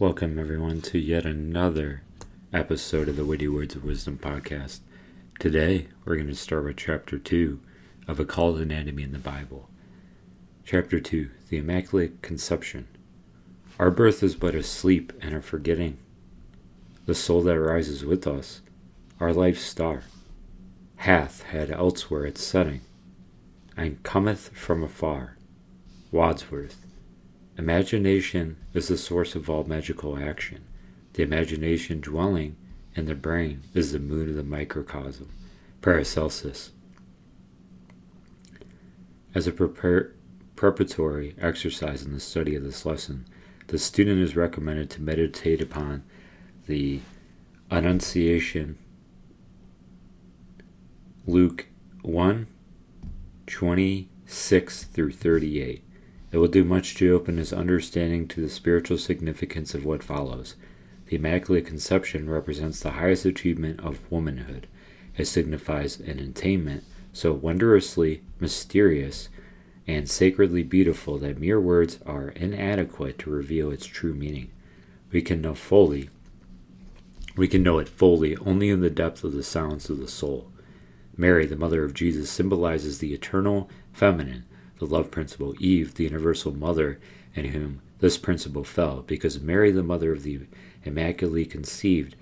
Welcome, everyone, to yet another episode of the Witty Words of Wisdom podcast. Today, we're going to start with chapter 2 of a Occult Anatomy in the Bible. Chapter 2 The Immaculate Conception. Our birth is but a sleep and a forgetting. The soul that rises with us, our life's star, hath had elsewhere its setting, and cometh from afar. Wordsworth. Imagination is the source of all magical action. The imagination dwelling in the brain is the moon of the microcosm. Paracelsus. As a prepar- preparatory exercise in the study of this lesson, the student is recommended to meditate upon the Annunciation, Luke 1 26 through 38. It will do much to open his understanding to the spiritual significance of what follows. The Immaculate Conception represents the highest achievement of womanhood. It signifies an attainment so wondrously mysterious and sacredly beautiful that mere words are inadequate to reveal its true meaning. We can know fully we can know it fully only in the depth of the silence of the soul. Mary, the mother of Jesus, symbolizes the eternal feminine, the love principle, Eve, the universal mother, in whom this principle fell, because Mary, the mother of the immaculately conceived,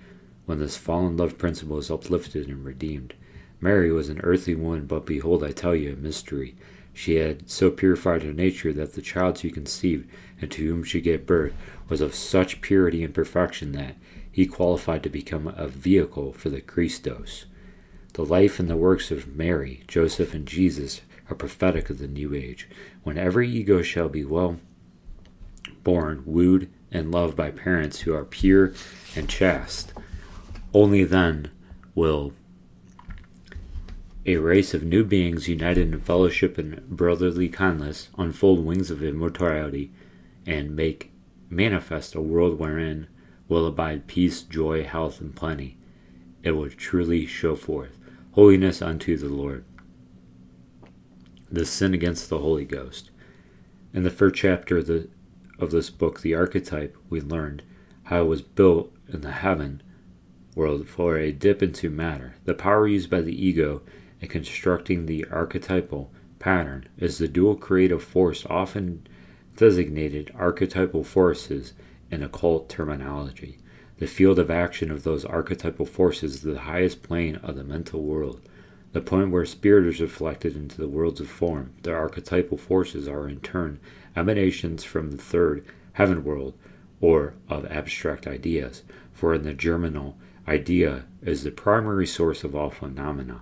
when this fallen love principle is uplifted and redeemed. Mary was an earthly woman, but behold, I tell you a mystery. She had so purified her nature that the child she conceived and to whom she gave birth was of such purity and perfection that he qualified to become a vehicle for the Christos. The life and the works of Mary, Joseph, and Jesus are prophetic of the new age, when every ego shall be well born, wooed, and loved by parents who are pure and chaste. Only then will a race of new beings united in fellowship and brotherly kindness unfold wings of immortality and make manifest a world wherein will abide peace, joy, health, and plenty. It will truly show forth holiness unto the Lord the sin against the Holy Ghost. In the first chapter of, the, of this book, The Archetype, we learned how it was built in the heaven world for a dip into matter. The power used by the ego in constructing the archetypal pattern is the dual creative force often designated archetypal forces in occult terminology. The field of action of those archetypal forces is the highest plane of the mental world the point where spirit is reflected into the worlds of form. The archetypal forces are in turn emanations from the third heaven world or of abstract ideas, for in the germinal, idea is the primary source of all phenomena.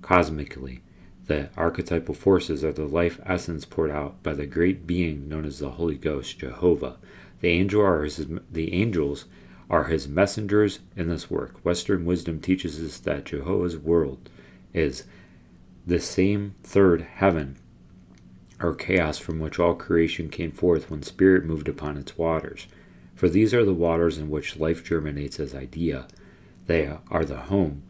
Cosmically, the archetypal forces are the life essence poured out by the great being known as the Holy Ghost, Jehovah. The, angel are his, the angels are his messengers in this work. Western wisdom teaches us that Jehovah's world is the same third heaven or chaos from which all creation came forth when spirit moved upon its waters. For these are the waters in which life germinates as idea. They are the home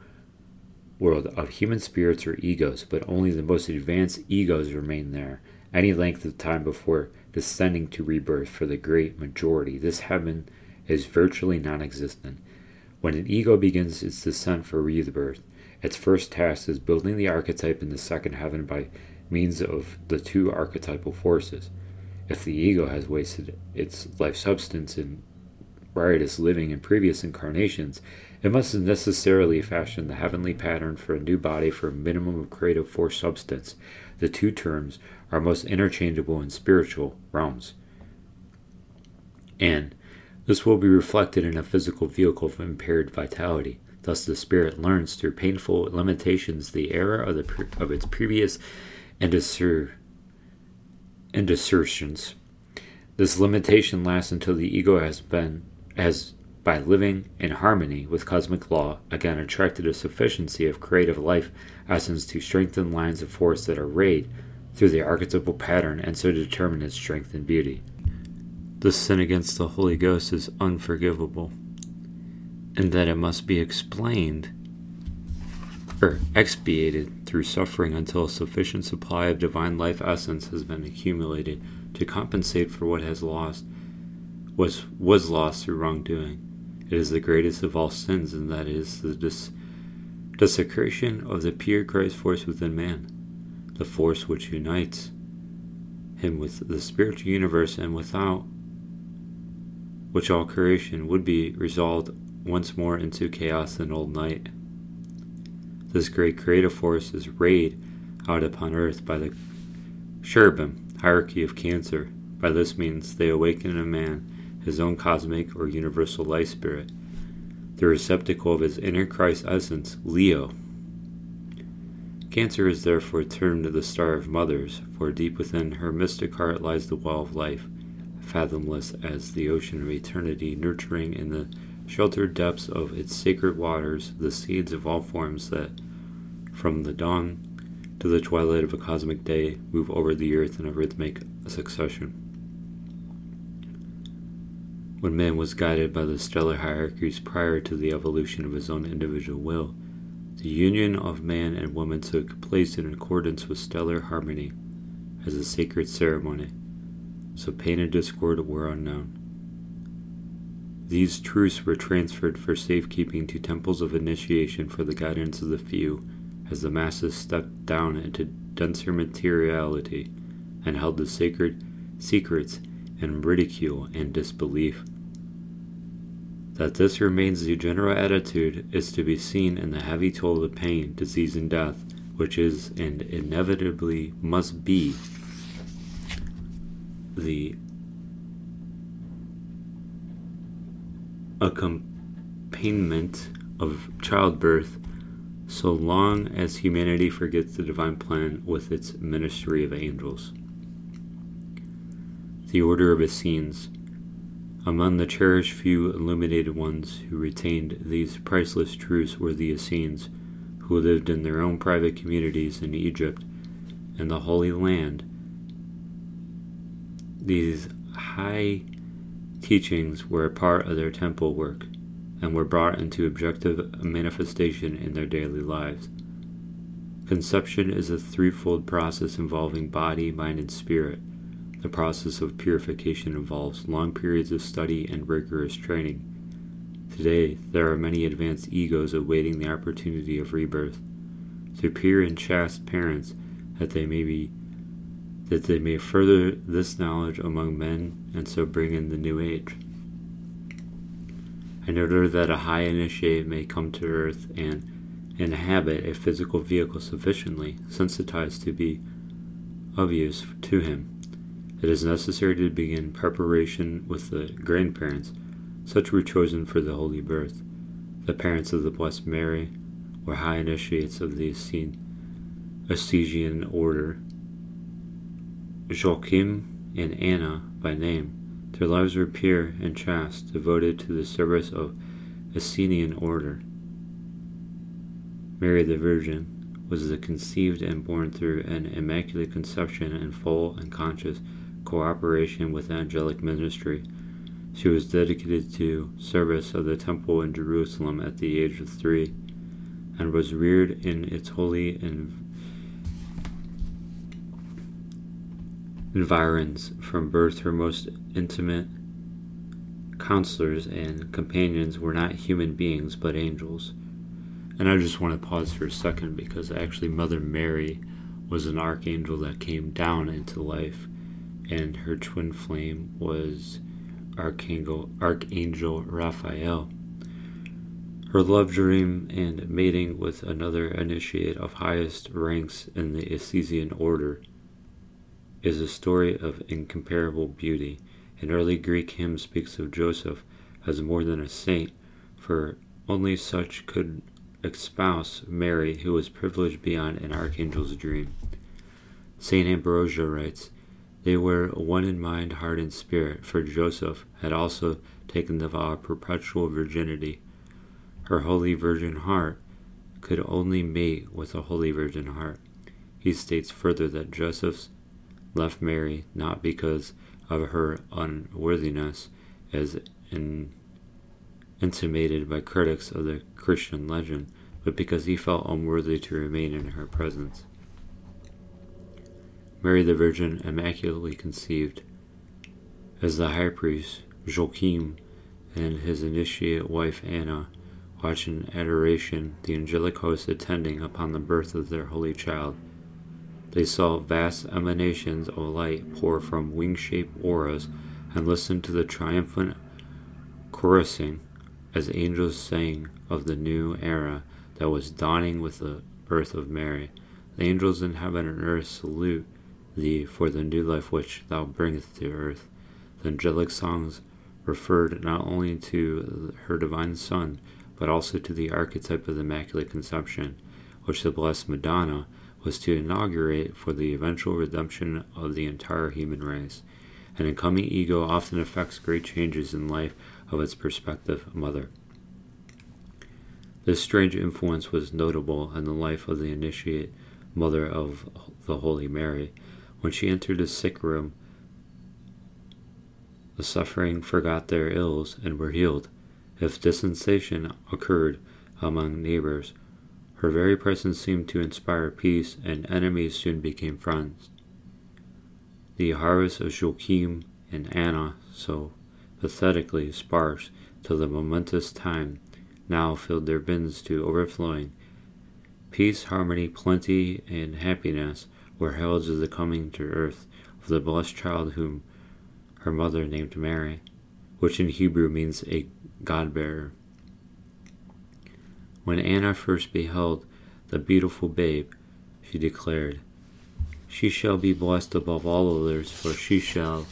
world of human spirits or egos, but only the most advanced egos remain there any length of time before descending to rebirth for the great majority. This heaven is virtually non existent. When an ego begins its descent for rebirth, its first task is building the archetype in the second heaven by means of the two archetypal forces. If the ego has wasted its life substance in riotous living in previous incarnations, it must necessarily fashion the heavenly pattern for a new body for a minimum of creative force substance. The two terms are most interchangeable in spiritual realms. And this will be reflected in a physical vehicle of impaired vitality. Thus, the spirit learns through painful limitations the error of, the, of its previous indiscersions. This limitation lasts until the ego has been, has by living in harmony with cosmic law, again attracted a sufficiency of creative life essence to strengthen lines of force that are rayed through the archetypal pattern and so determine its strength and beauty. The sin against the Holy Ghost is unforgivable and that it must be explained or expiated through suffering until a sufficient supply of divine life essence has been accumulated to compensate for what has lost was, was lost through wrongdoing. It is the greatest of all sins, and that is the dis- desecration of the pure Christ force within man, the force which unites him with the spiritual universe and without which all creation would be resolved once more into chaos and old night. This great creative force is rayed out upon earth by the cherubim hierarchy of cancer. By this means, they awaken in a man his own cosmic or universal life spirit, the receptacle of his inner Christ essence, Leo. Cancer is therefore termed the star of mothers, for deep within her mystic heart lies the well of life, fathomless as the ocean of eternity, nurturing in the sheltered depths of its sacred waters the seeds of all forms that, from the dawn to the twilight of a cosmic day, move over the earth in a rhythmic succession. When man was guided by the stellar hierarchies prior to the evolution of his own individual will, the union of man and woman took place in accordance with stellar harmony as a sacred ceremony, so pain and discord were unknown. These truths were transferred for safekeeping to temples of initiation for the guidance of the few, as the masses stepped down into denser materiality and held the sacred secrets in ridicule and disbelief. That this remains the general attitude is to be seen in the heavy toll of pain, disease, and death, which is and inevitably must be the accompaniment of childbirth so long as humanity forgets the divine plan with its ministry of angels. The Order of Essenes. Among the cherished few illuminated ones who retained these priceless truths were the Essenes, who lived in their own private communities in Egypt and the Holy Land. These high teachings were a part of their temple work and were brought into objective manifestation in their daily lives. Conception is a threefold process involving body, mind, and spirit. The process of purification involves long periods of study and rigorous training. Today, there are many advanced egos awaiting the opportunity of rebirth. To pure and chaste parents, that they may be that they may further this knowledge among men and so bring in the new age. In order that a high initiate may come to earth and inhabit a physical vehicle sufficiently sensitized to be of use to him, it is necessary to begin preparation with the grandparents. Such were chosen for the holy birth. The parents of the Blessed Mary were high initiates of the Essene, Ecclesian order Joachim and Anna by name. Their lives were pure and chaste, devoted to the service of Essenian order. Mary the Virgin was the conceived and born through an immaculate conception in full and conscious cooperation with angelic ministry. She was dedicated to service of the temple in Jerusalem at the age of three, and was reared in its holy and environs from birth her most intimate counselors and companions were not human beings but angels. And I just want to pause for a second because actually Mother Mary was an archangel that came down into life, and her twin flame was Archangel Archangel Raphael. Her love dream and mating with another initiate of highest ranks in the Ecclesian order is a story of incomparable beauty. An early Greek hymn speaks of Joseph as more than a saint, for only such could espouse Mary, who was privileged beyond an archangel's dream. St. Ambrosio writes, They were one in mind, heart, and spirit, for Joseph had also taken the vow of perpetual virginity. Her holy virgin heart could only mate with a holy virgin heart. He states further that Joseph's left Mary not because of her unworthiness, as in, intimated by critics of the Christian legend, but because he felt unworthy to remain in her presence. Mary the Virgin, immaculately conceived, as the high priest Joachim and his initiate wife Anna watch in adoration the angelic host attending upon the birth of their holy child. They saw vast emanations of light pour from wing shaped auras and listened to the triumphant chorusing as angels sang of the new era that was dawning with the birth of Mary. The angels in heaven and earth salute thee for the new life which thou bringest to earth. The angelic songs referred not only to her divine Son, but also to the archetype of the Immaculate Conception, which the Blessed Madonna was to inaugurate for the eventual redemption of the entire human race. An incoming ego often effects great changes in life of its prospective mother. This strange influence was notable in the life of the initiate mother of the Holy Mary. When she entered the sick room, the suffering forgot their ills and were healed. If dissensation occurred among neighbors, her very presence seemed to inspire peace, and enemies soon became friends. The harvest of Joachim and Anna, so pathetically sparse till the momentous time, now filled their bins to overflowing. Peace, harmony, plenty, and happiness were heralds of the coming to earth of the blessed child whom her mother named Mary, which in Hebrew means a God bearer. When Anna first beheld the beautiful babe, she declared, She shall be blessed above all others, for she shall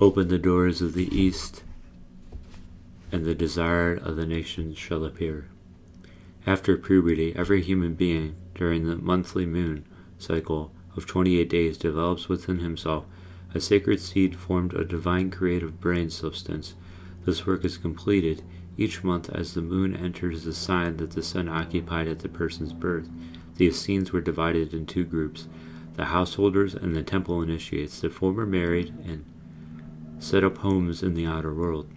open the doors of the east and the desire of the nations shall appear. After puberty, every human being, during the monthly moon cycle of 28 days, develops within himself a sacred seed formed of divine creative brain substance. This work is completed each month as the moon enters the sign that the sun occupied at the person's birth. The Essenes were divided in two groups the householders and the temple initiates. The former married and set up homes in the outer world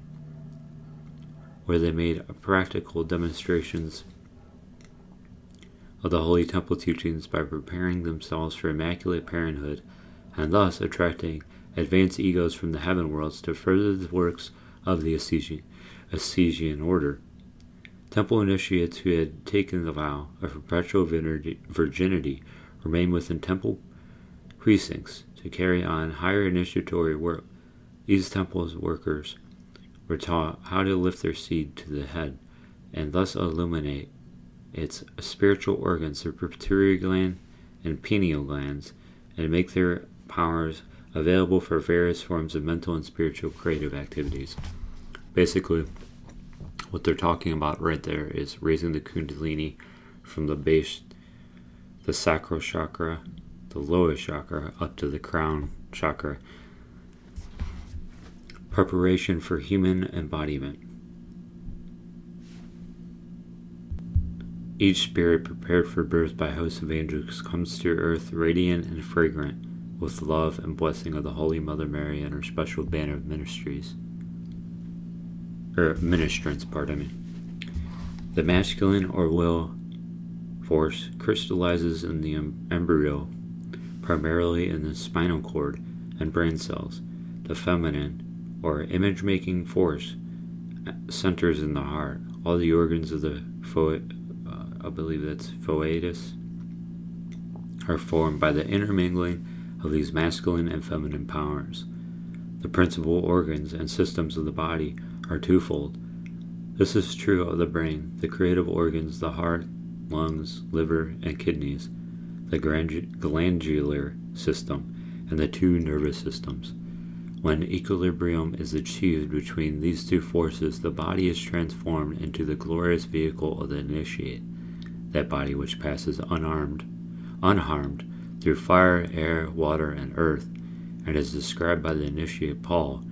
where they made practical demonstrations of the Holy Temple teachings by preparing themselves for immaculate parenthood and thus attracting advanced egos from the heaven worlds to further the works of the Ecclesian order. Temple initiates who had taken the vow of perpetual virginity remained within temple precincts to carry on higher initiatory work. These temple's workers were taught how to lift their seed to the head and thus illuminate its spiritual organs, the pituitary gland and pineal glands, and make their powers available for various forms of mental and spiritual creative activities. Basically, what they're talking about right there is raising the kundalini from the base, the sacral chakra, the lowest chakra, up to the crown chakra, Preparation for human embodiment. Each spirit prepared for birth by hosts of angels comes to earth radiant and fragrant with love and blessing of the Holy Mother Mary and her special band of ministries. Or ministrants, pardon me. The masculine or will force crystallizes in the embryo, primarily in the spinal cord and brain cells. The feminine or image making force centers in the heart. All the organs of the fo- uh, I believe that's foetus are formed by the intermingling of these masculine and feminine powers. The principal organs and systems of the body are twofold. This is true of the brain, the creative organs, the heart, lungs, liver, and kidneys, the glandular system, and the two nervous systems. When equilibrium is achieved between these two forces, the body is transformed into the glorious vehicle of the initiate, that body which passes unarmed, unharmed through fire, air, water, and earth, and is described by the initiate Paul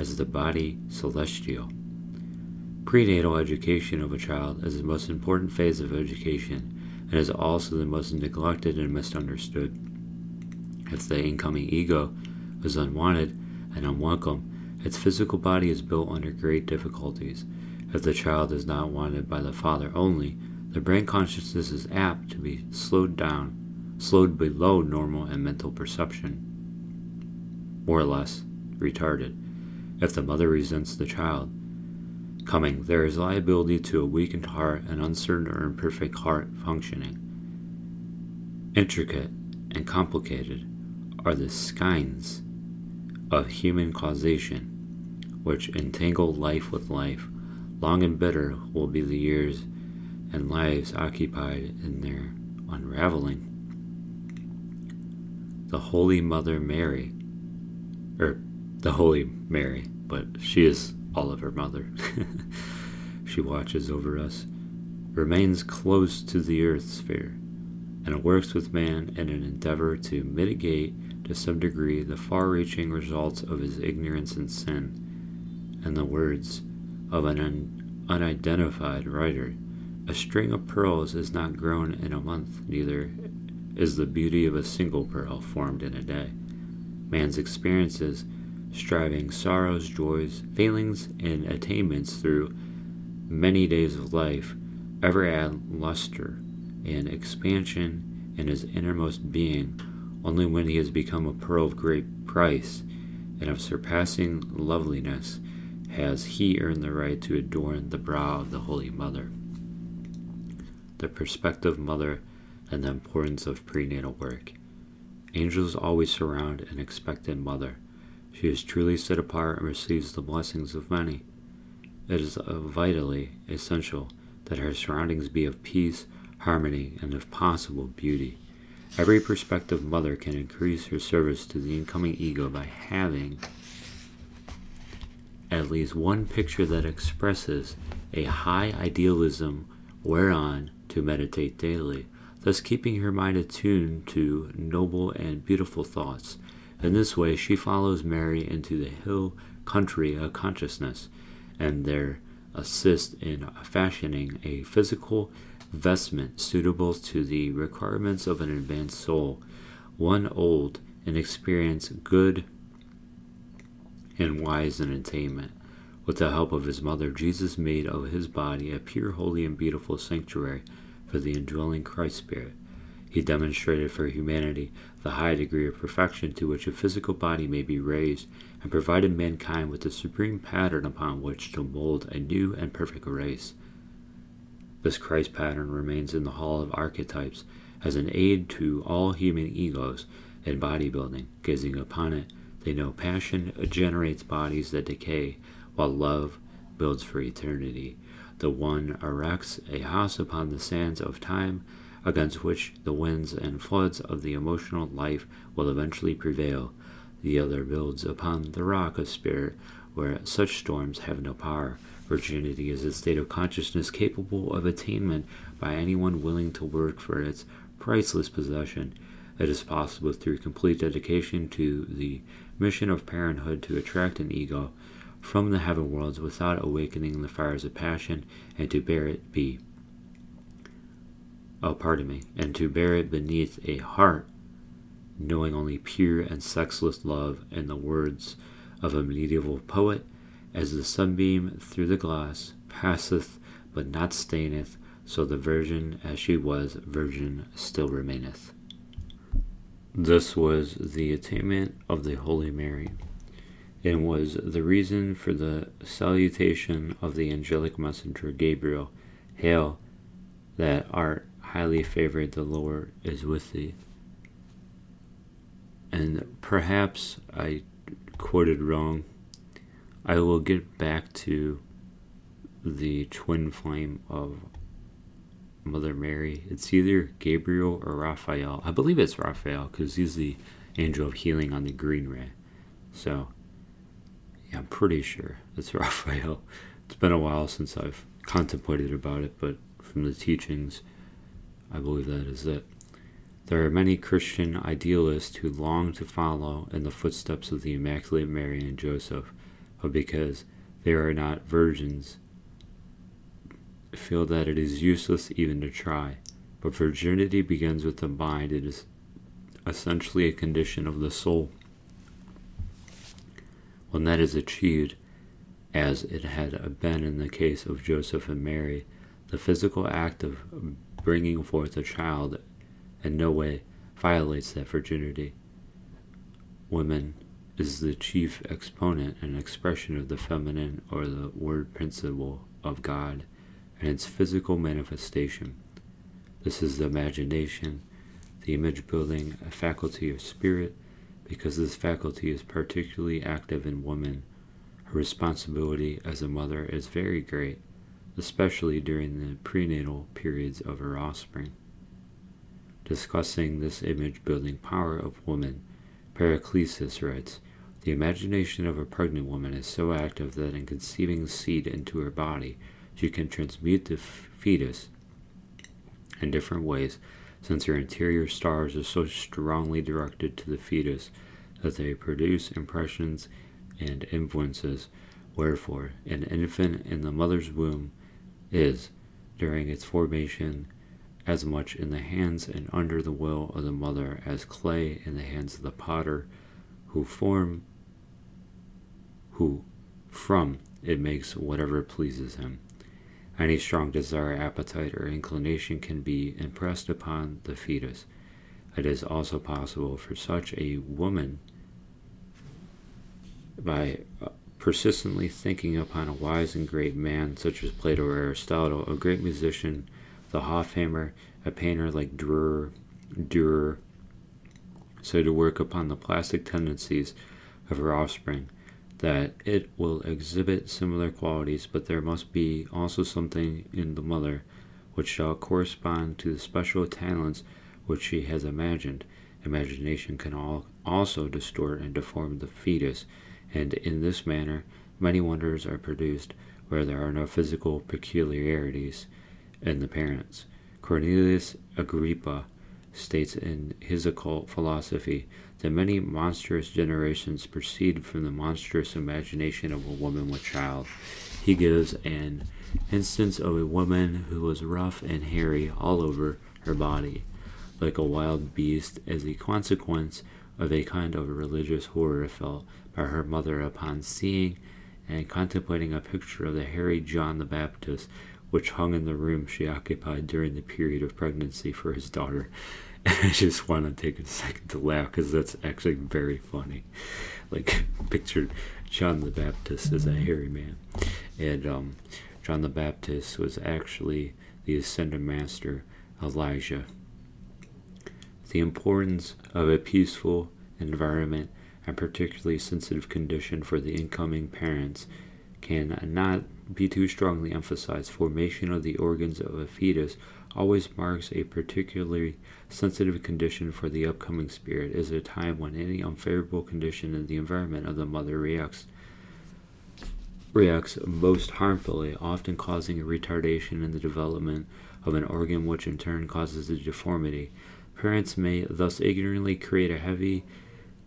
as the body celestial. Prenatal education of a child is the most important phase of education and is also the most neglected and misunderstood. If the incoming ego is unwanted, and unwelcome, its physical body is built under great difficulties. If the child is not wanted by the father only, the brain consciousness is apt to be slowed down, slowed below normal and mental perception, more or less retarded. If the mother resents the child coming, there is liability to a weakened heart and uncertain or imperfect heart functioning. Intricate and complicated are the skeins of human causation, which entangle life with life. Long and bitter will be the years and lives occupied in their unraveling. The Holy Mother Mary, or the Holy Mary, but she is all of her mother. she watches over us, remains close to the earth sphere, and works with man in an endeavor to mitigate to some degree the far reaching results of his ignorance and sin. In the words of an un- unidentified writer, a string of pearls is not grown in a month, neither is the beauty of a single pearl formed in a day. Man's experiences striving, sorrows, joys, failings, and attainments through many days of life ever add luster and expansion in his innermost being only when he has become a pearl of great price and of surpassing loveliness has he earned the right to adorn the brow of the Holy Mother. The prospective mother and the importance of prenatal work. Angels always surround an expectant mother she is truly set apart and receives the blessings of many. It is vitally essential that her surroundings be of peace, harmony, and if possible, beauty. Every prospective mother can increase her service to the incoming ego by having at least one picture that expresses a high idealism whereon to meditate daily, thus keeping her mind attuned to noble and beautiful thoughts in this way, she follows Mary into the hill country of consciousness and there assists in fashioning a physical vestment suitable to the requirements of an advanced soul, one old in experience, good and wise in attainment. With the help of his mother, Jesus made of his body a pure, holy, and beautiful sanctuary for the indwelling Christ Spirit. He demonstrated for humanity the high degree of perfection to which a physical body may be raised, and provided mankind with the supreme pattern upon which to mold a new and perfect race. This Christ pattern remains in the Hall of Archetypes as an aid to all human egos in bodybuilding. Gazing upon it, they know passion generates bodies that decay, while love builds for eternity. The one erects a house upon the sands of time against which the winds and floods of the emotional life will eventually prevail. The other builds upon the rock of spirit, where such storms have no power. Virginity is a state of consciousness capable of attainment by anyone willing to work for its priceless possession. It is possible through complete dedication to the mission of parenthood to attract an ego from the heaven worlds without awakening the fires of passion and to bear it be oh, pardon me, and to bear it beneath a heart, knowing only pure and sexless love, and the words of a medieval poet, as the sunbeam through the glass passeth but not staineth, so the virgin as she was, virgin still remaineth. This was the attainment of the Holy Mary, and was the reason for the salutation of the angelic messenger Gabriel Hail, that art highly favored, the Lord is with thee. And perhaps I quoted wrong. I will get back to the twin flame of Mother Mary. It's either Gabriel or Raphael. I believe it's Raphael because he's the angel of healing on the green ray. So, yeah, I'm pretty sure it's Raphael. It's been a while since I've contemplated about it, but from the teachings, I believe that is it. There are many Christian idealists who long to follow in the footsteps of the Immaculate Mary and Joseph, but because they are not virgins, feel that it is useless even to try. But virginity begins with the mind, it is essentially a condition of the soul. When that is achieved, as it had been in the case of Joseph and Mary, the physical act of bringing forth a child in no way violates that virginity. Woman is the chief exponent and expression of the feminine or the word principle of God and its physical manifestation. This is the imagination, the image building, a faculty of spirit, because this faculty is particularly active in woman. Her responsibility as a mother is very great, especially during the prenatal periods of her offspring. Discussing this image building power of woman, Paracelsus writes The imagination of a pregnant woman is so active that in conceiving seed into her body, she can transmute the fetus in different ways, since her interior stars are so strongly directed to the fetus that they produce impressions and influences. Wherefore, an infant in the mother's womb is, during its formation, as much in the hands and under the will of the mother as clay in the hands of the potter, who form, who from it makes whatever pleases him. Any strong desire, appetite, or inclination can be impressed upon the fetus. It is also possible for such a woman, by persistently thinking upon a wise and great man such as Plato or Aristotle, a great musician, the Hofhaimer, a painter like Dürer, Dürer, so to work upon the plastic tendencies of her offspring, that it will exhibit similar qualities, but there must be also something in the mother which shall correspond to the special talents which she has imagined. Imagination can all also distort and deform the fetus, and in this manner many wonders are produced where there are no physical peculiarities in the parents. Cornelius Agrippa states in his occult philosophy that many monstrous generations proceed from the monstrous imagination of a woman with child. He gives an instance of a woman who was rough and hairy all over her body, like a wild beast, as a consequence of a kind of religious horror felt by her mother upon seeing and contemplating a picture of the hairy John the Baptist, which hung in the room she occupied during the period of pregnancy for his daughter. I just want to take a second to laugh because that's actually very funny. Like, pictured John the Baptist as a hairy man. And um, John the Baptist was actually the ascended master, Elijah. The importance of a peaceful environment and particularly sensitive condition for the incoming parents can not be too strongly emphasized. Formation of the organs of a fetus always marks a particularly sensitive condition for the upcoming spirit is a time when any unfavorable condition in the environment of the mother reacts reacts most harmfully, often causing a retardation in the development of an organ which in turn causes a deformity. Parents may thus ignorantly create a heavy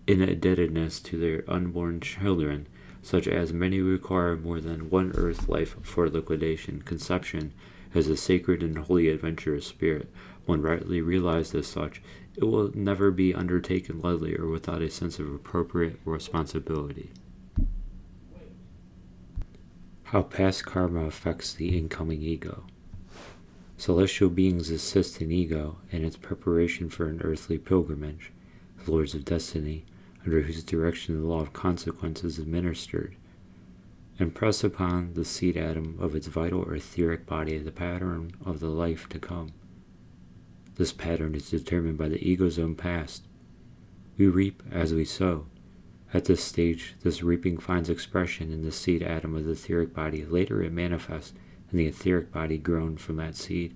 indebtedness to their unborn children, such as many require more than one earth life for liquidation. Conception is a sacred and holy adventurous spirit. When rightly realized as such, it will never be undertaken lightly or without a sense of appropriate responsibility. How past karma affects the incoming ego. Celestial beings assist an ego in its preparation for an earthly pilgrimage. The lords of destiny, under whose direction the law of consequences is administered, impress upon the seed atom of its vital or etheric body the pattern of the life to come. This pattern is determined by the ego's own past. We reap as we sow. At this stage, this reaping finds expression in the seed atom of the etheric body. Later, it manifests in the etheric body grown from that seed.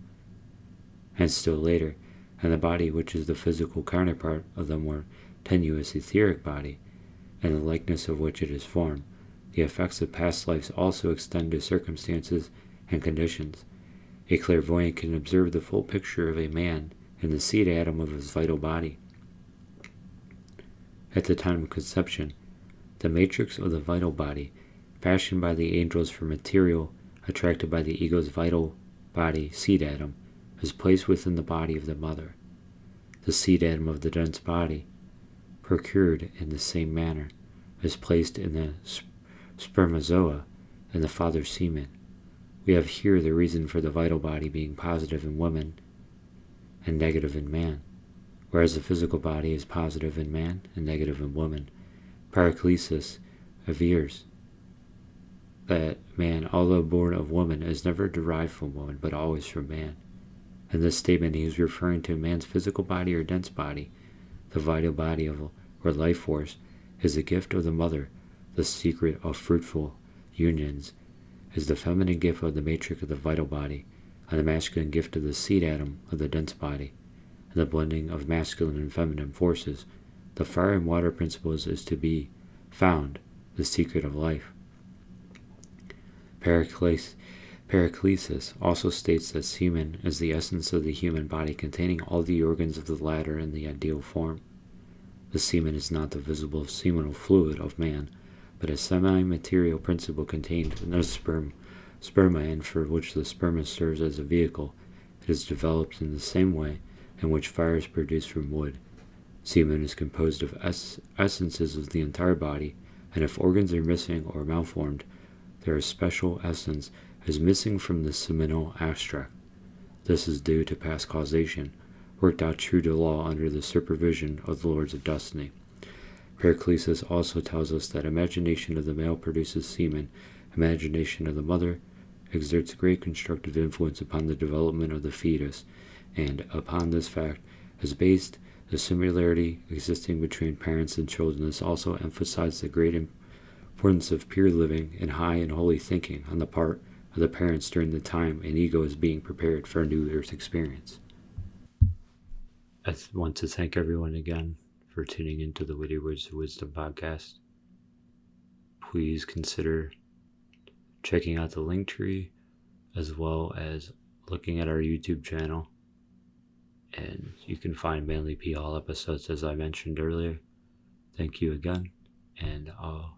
And still later, in the body which is the physical counterpart of the more tenuous etheric body, and the likeness of which it is formed. The effects of past lives also extend to circumstances and conditions. A clairvoyant can observe the full picture of a man in the seed atom of his vital body. At the time of conception, the matrix of the vital body, fashioned by the angels for material attracted by the ego's vital body seed atom, is placed within the body of the mother. The seed atom of the dense body, procured in the same manner, is placed in the spermatozoa and the father's semen. We have here the reason for the vital body being positive in woman and negative in man, whereas the physical body is positive in man and negative in woman. Paracelsus avers that man, although born of woman, is never derived from woman, but always from man. In this statement, he is referring to man's physical body or dense body, the vital body of or life force, is the gift of the mother, the secret of fruitful unions, is the feminine gift of the matrix of the vital body, and the masculine gift of the seed atom of the dense body, and the blending of masculine and feminine forces. The fire and water principles is to be found, the secret of life. Pericles, Paracelsus also states that semen is the essence of the human body, containing all the organs of the latter in the ideal form. The semen is not the visible seminal fluid of man, but a semi-material principle contained in the sperm, sperma and for which the sperma serves as a vehicle. It is developed in the same way in which fire is produced from wood. Semen is composed of es- essences of the entire body, and if organs are missing or malformed, their special essence is missing from the seminal abstract. This is due to past causation, worked out true to law under the supervision of the lords of destiny. Paracelsus also tells us that imagination of the male produces semen, imagination of the mother exerts a great constructive influence upon the development of the fetus, and upon this fact is based the similarity existing between parents and children. This also emphasized the great importance of pure living and high and holy thinking on the part of the parents during the time an ego is being prepared for a new earth experience. I want to thank everyone again for tuning into the Witty Words of Wisdom podcast. Please consider checking out the link tree as well as looking at our YouTube channel. And you can find Manly P. Hall episodes as I mentioned earlier. Thank you again, and I'll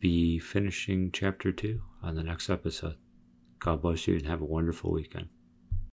be finishing chapter two on the next episode. God bless you and have a wonderful weekend.